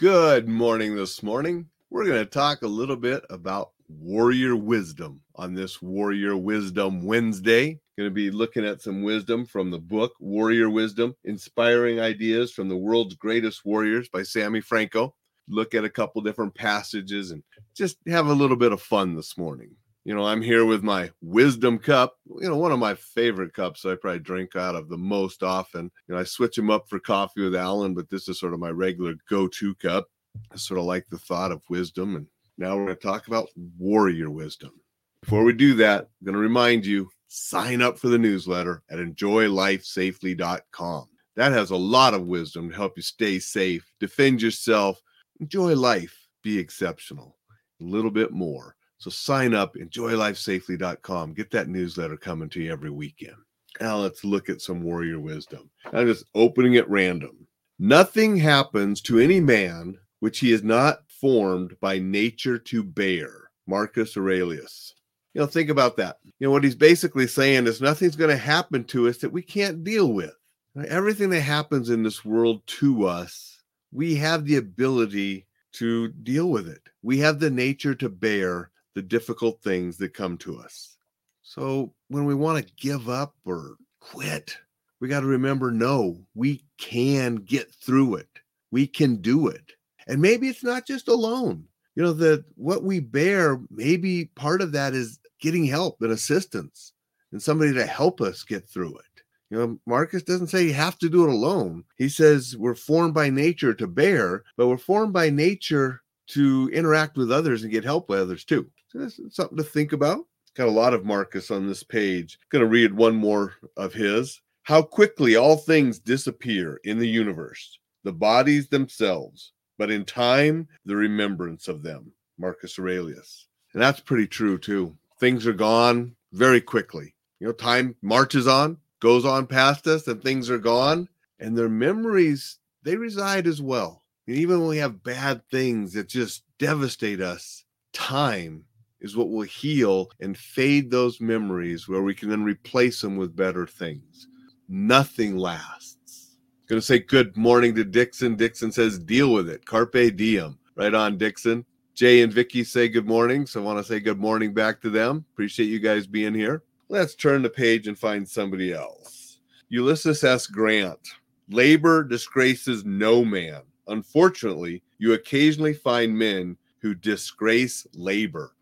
Good morning this morning. We're going to talk a little bit about warrior wisdom on this Warrior Wisdom Wednesday. Going to be looking at some wisdom from the book Warrior Wisdom Inspiring Ideas from the World's Greatest Warriors by Sammy Franco. Look at a couple different passages and just have a little bit of fun this morning. You know, I'm here with my wisdom cup, you know, one of my favorite cups I probably drink out of the most often. You know, I switch them up for coffee with Alain, but this is sort of my regular go to cup. I sort of like the thought of wisdom. And now we're going to talk about warrior wisdom. Before we do that, I'm going to remind you sign up for the newsletter at enjoylifesafely.com. That has a lot of wisdom to help you stay safe, defend yourself, enjoy life, be exceptional, a little bit more. So sign up, enjoylifesafely.com. Get that newsletter coming to you every weekend. Now let's look at some warrior wisdom. I'm just opening at random. Nothing happens to any man which he is not formed by nature to bear. Marcus Aurelius. You know, think about that. You know, what he's basically saying is nothing's going to happen to us that we can't deal with. Everything that happens in this world to us, we have the ability to deal with it. We have the nature to bear the difficult things that come to us. So when we want to give up or quit, we got to remember no, we can get through it. We can do it. And maybe it's not just alone. You know, that what we bear, maybe part of that is getting help and assistance and somebody to help us get through it. You know, Marcus doesn't say you have to do it alone. He says we're formed by nature to bear, but we're formed by nature to interact with others and get help with others too. So something to think about. Got a lot of Marcus on this page. Going to read one more of his. How quickly all things disappear in the universe, the bodies themselves, but in time, the remembrance of them. Marcus Aurelius. And that's pretty true too. Things are gone very quickly. You know, time marches on, goes on past us, and things are gone. And their memories, they reside as well. And even when we have bad things that just devastate us, time is what will heal and fade those memories where we can then replace them with better things. Nothing lasts. Going to say good morning to Dixon. Dixon says, deal with it. Carpe diem. Right on, Dixon. Jay and Vicky say good morning. So I want to say good morning back to them. Appreciate you guys being here. Let's turn the page and find somebody else. Ulysses S. Grant. Labor disgraces no man. Unfortunately, you occasionally find men who disgrace labor.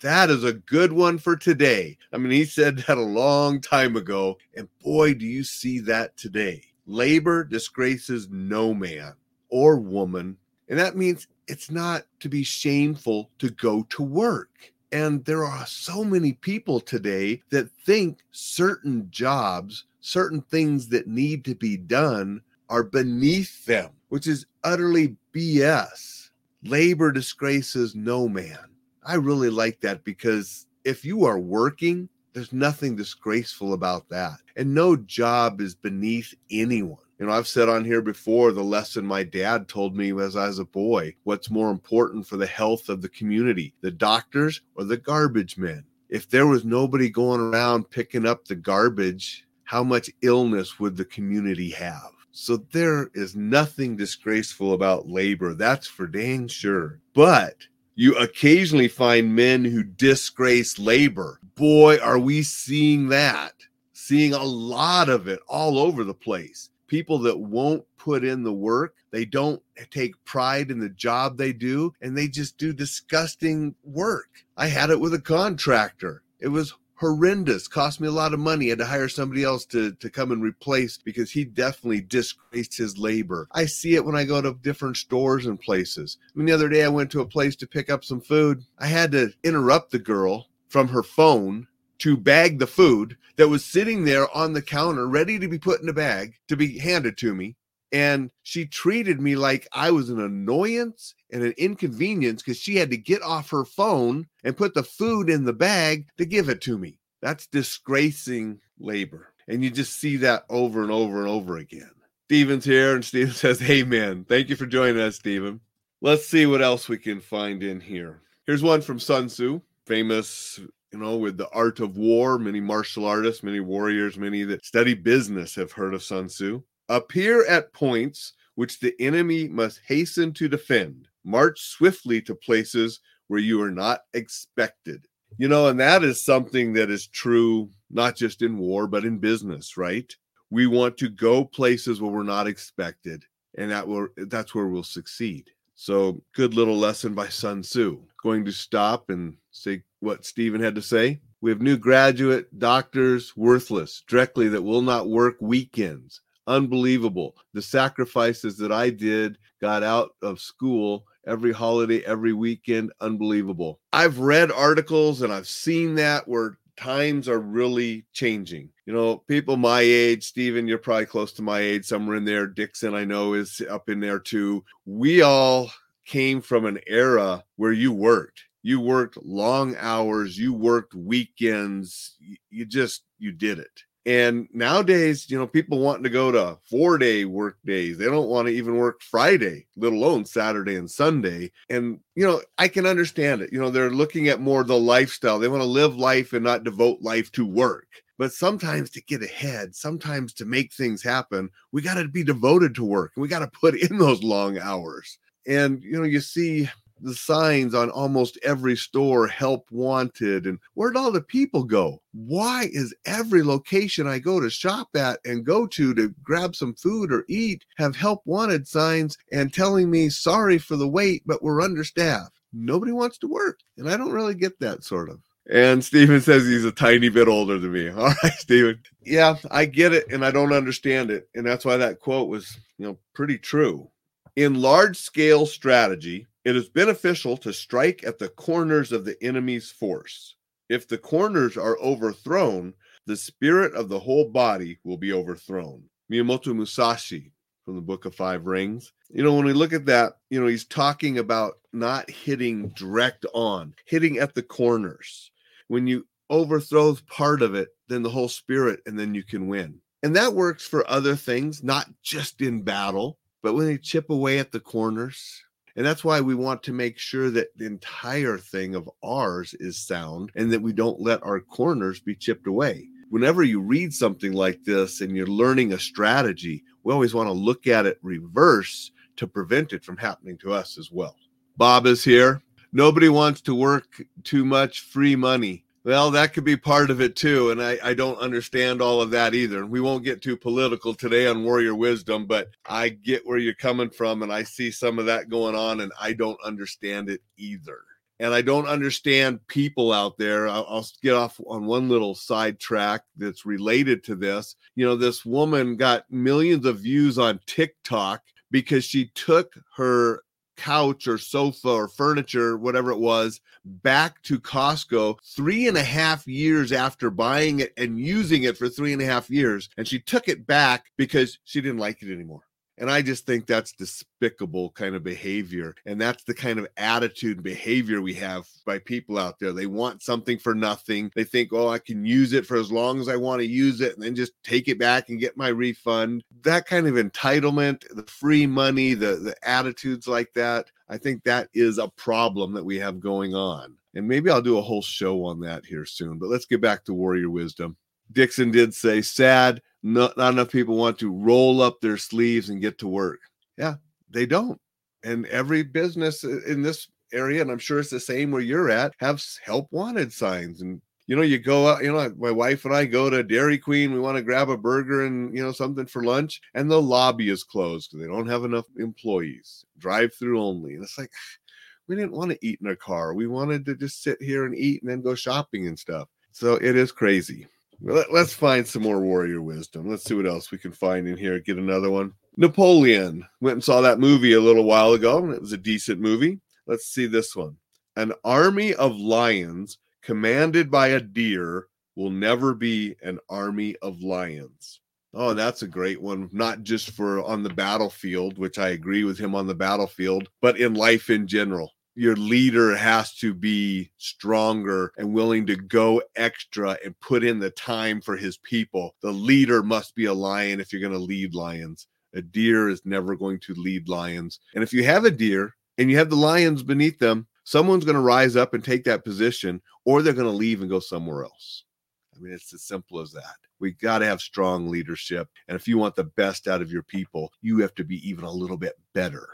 That is a good one for today. I mean, he said that a long time ago, and boy, do you see that today. Labor disgraces no man or woman, and that means it's not to be shameful to go to work. And there are so many people today that think certain jobs, certain things that need to be done are beneath them, which is utterly BS. Labor disgraces no man I really like that because if you are working, there's nothing disgraceful about that. And no job is beneath anyone. You know, I've said on here before the lesson my dad told me as I was a boy what's more important for the health of the community, the doctors or the garbage men? If there was nobody going around picking up the garbage, how much illness would the community have? So there is nothing disgraceful about labor. That's for dang sure. But you occasionally find men who disgrace labor. Boy, are we seeing that. Seeing a lot of it all over the place. People that won't put in the work, they don't take pride in the job they do, and they just do disgusting work. I had it with a contractor. It was horrendous. Cost me a lot of money. I had to hire somebody else to, to come and replace because he definitely disgraced his labor. I see it when I go to different stores and places. I mean, the other day I went to a place to pick up some food. I had to interrupt the girl from her phone to bag the food that was sitting there on the counter ready to be put in a bag to be handed to me and she treated me like I was an annoyance and an inconvenience because she had to get off her phone and put the food in the bag to give it to me. That's disgracing labor. And you just see that over and over and over again. Steven's here, and Steven says, Amen. Thank you for joining us, Steven. Let's see what else we can find in here. Here's one from Sun Tzu, famous, you know, with the art of war. Many martial artists, many warriors, many that study business have heard of Sun Tzu appear at points which the enemy must hasten to defend. March swiftly to places where you are not expected. You know, and that is something that is true not just in war, but in business, right? We want to go places where we're not expected, and that will that's where we'll succeed. So, good little lesson by Sun Tzu. Going to stop and say what Stephen had to say. We have new graduate doctors, worthless, directly that will not work weekends. Unbelievable. The sacrifices that I did, got out of school every holiday, every weekend. Unbelievable. I've read articles and I've seen that where times are really changing. You know, people my age, Stephen, you're probably close to my age, somewhere in there. Dixon, I know, is up in there too. We all came from an era where you worked. You worked long hours, you worked weekends, you just you did it. And nowadays, you know, people wanting to go to four day work days. They don't want to even work Friday, let alone Saturday and Sunday. And, you know, I can understand it. You know, they're looking at more the lifestyle. They want to live life and not devote life to work. But sometimes to get ahead, sometimes to make things happen, we got to be devoted to work we got to put in those long hours. And, you know, you see the signs on almost every store help wanted and where'd all the people go why is every location i go to shop at and go to to grab some food or eat have help wanted signs and telling me sorry for the wait but we're understaffed nobody wants to work and i don't really get that sort of and Stephen says he's a tiny bit older than me. All right, Stephen. Yeah, I get it and I don't understand it. And that's why that quote was, you know, pretty true. In large scale strategy, it is beneficial to strike at the corners of the enemy's force. If the corners are overthrown, the spirit of the whole body will be overthrown. Miyamoto Musashi from the Book of Five Rings. You know, when we look at that, you know, he's talking about not hitting direct on, hitting at the corners. When you overthrow part of it, then the whole spirit, and then you can win. And that works for other things, not just in battle, but when you chip away at the corners, and that's why we want to make sure that the entire thing of ours is sound and that we don't let our corners be chipped away. Whenever you read something like this and you're learning a strategy, we always want to look at it reverse to prevent it from happening to us as well. Bob is here. Nobody wants to work too much free money. Well, that could be part of it too. And I, I don't understand all of that either. And We won't get too political today on warrior wisdom, but I get where you're coming from and I see some of that going on and I don't understand it either. And I don't understand people out there. I'll, I'll get off on one little side track that's related to this. You know, this woman got millions of views on TikTok because she took her couch or sofa or furniture, whatever it was, back to Costco three and a half years after buying it and using it for three and a half years. And she took it back because she didn't like it anymore. And I just think that's despicable kind of behavior. And that's the kind of attitude and behavior we have by people out there. They want something for nothing. They think, oh, I can use it for as long as I want to use it and then just take it back and get my refund. That kind of entitlement, the free money, the, the attitudes like that, I think that is a problem that we have going on. And maybe I'll do a whole show on that here soon. But let's get back to warrior wisdom. Dixon did say, sad not, not enough people want to roll up their sleeves and get to work. Yeah, they don't. And every business in this area, and I'm sure it's the same where you're at, have help wanted signs. And you know, you go out, you know, my wife and I go to Dairy Queen, we want to grab a burger and you know something for lunch, and the lobby is closed because they don't have enough employees. Drive through only. And it's like we didn't want to eat in a car. We wanted to just sit here and eat and then go shopping and stuff. So it is crazy. Let, us find some more warrior wisdom. Let's see what else we can find in here. Get another one. Napoleon. Went and saw that movie a little while ago, and it was a decent movie. Let's see this one. An army of lions commanded by a deer will never be an army of lions. Oh, that's a great one. Not just for on the battlefield, which I agree with him on the battlefield, but in life in general your leader has to be stronger and willing to go extra and put in the time for his people. The leader must be a lion if you're going to lead lions. A deer is never going to lead lions. And if you have a deer and you have the lions beneath them, someone's going to rise up and take that position, or they're going to leave and go somewhere else. I mean, it's as simple as that. We got to have strong leadership. And if you want the best out of your people, you have to be even a little bit better.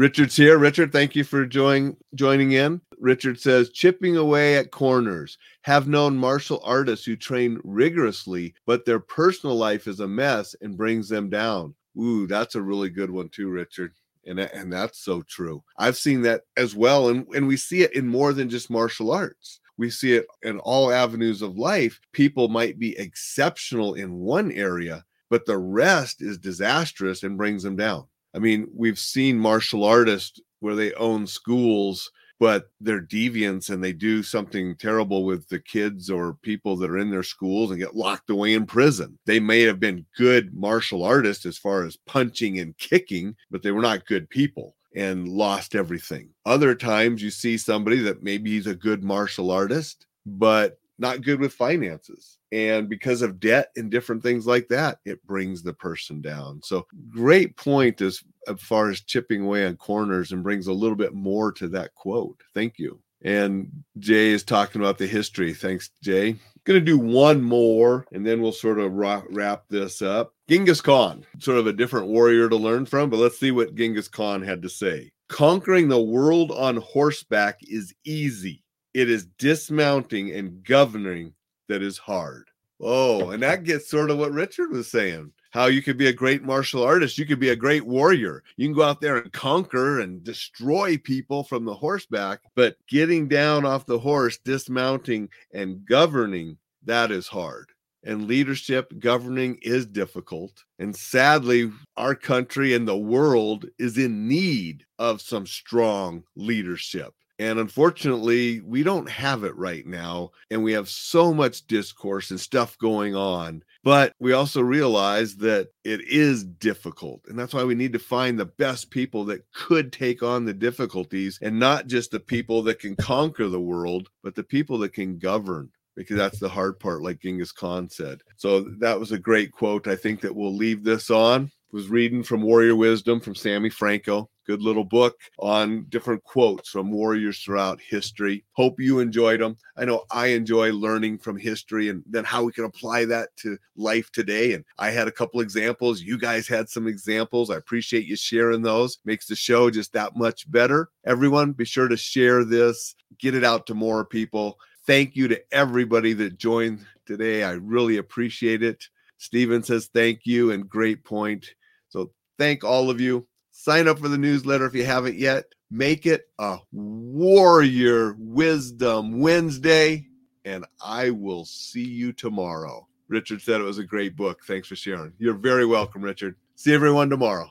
Richard's here. Richard, thank you for join, joining in. Richard says, chipping away at corners. Have known martial artists who train rigorously, but their personal life is a mess and brings them down. Ooh, that's a really good one too, Richard. And, and that's so true. I've seen that as well. And, and we see it in more than just martial arts. We see it in all avenues of life. People might be exceptional in one area, but the rest is disastrous and brings them down. I mean, we've seen martial artists where they own schools, but they're deviants and they do something terrible with the kids or people that are in their schools and get locked away in prison. They may have been good martial artists as far as punching and kicking, but they were not good people and lost everything. Other times you see somebody that maybe he's a good martial artist, but not good with finances. And because of debt and different things like that, it brings the person down. So, great point as, as far as chipping away on corners and brings a little bit more to that quote. Thank you. And Jay is talking about the history. Thanks, Jay. Going to do one more and then we'll sort of wrap this up. Genghis Khan, sort of a different warrior to learn from, but let's see what Genghis Khan had to say. Conquering the world on horseback is easy it is dismounting and governing that is hard. Oh, and that gets sort of what Richard was saying. How you could be a great martial artist, you could be a great warrior. You can go out there and conquer and destroy people from the horseback, but getting down off the horse, dismounting and governing, that is hard. And leadership, governing is difficult. And sadly, our country and the world is in need of some strong leadership. And unfortunately, we don't have it right now. And we have so much discourse and stuff going on. But we also realize that it is difficult. And that's why we need to find the best people that could take on the difficulties and not just the people that can conquer the world, but the people that can govern because that's the hard part, like Genghis Khan said. So that was a great quote. I think that we'll leave this on was reading from Warrior Wisdom from Sammy Franco. Good little book on different quotes from warriors throughout history. Hope you enjoyed them. I know I enjoy learning from history and then how we can apply that to life today. And I had a couple examples. You guys had some examples. I appreciate you sharing those. Makes the show just that much better. Everyone, be sure to share this, get it out to more people. Thank you to everybody that joined today. I really appreciate it. Steven says thank you and great point. So thank all of you. Sign up for the newsletter if you haven't yet. Make it a Warrior Wisdom Wednesday, and I will see you tomorrow. Richard said it was a great book. Thanks for sharing. You're very welcome, Richard. See everyone tomorrow.